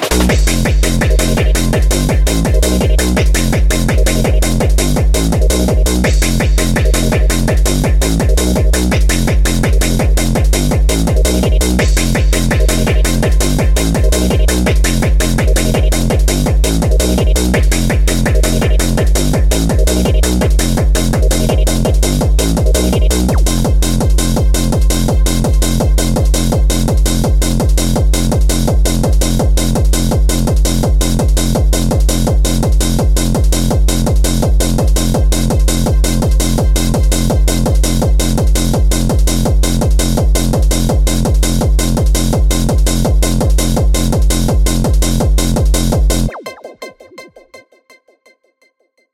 Baby.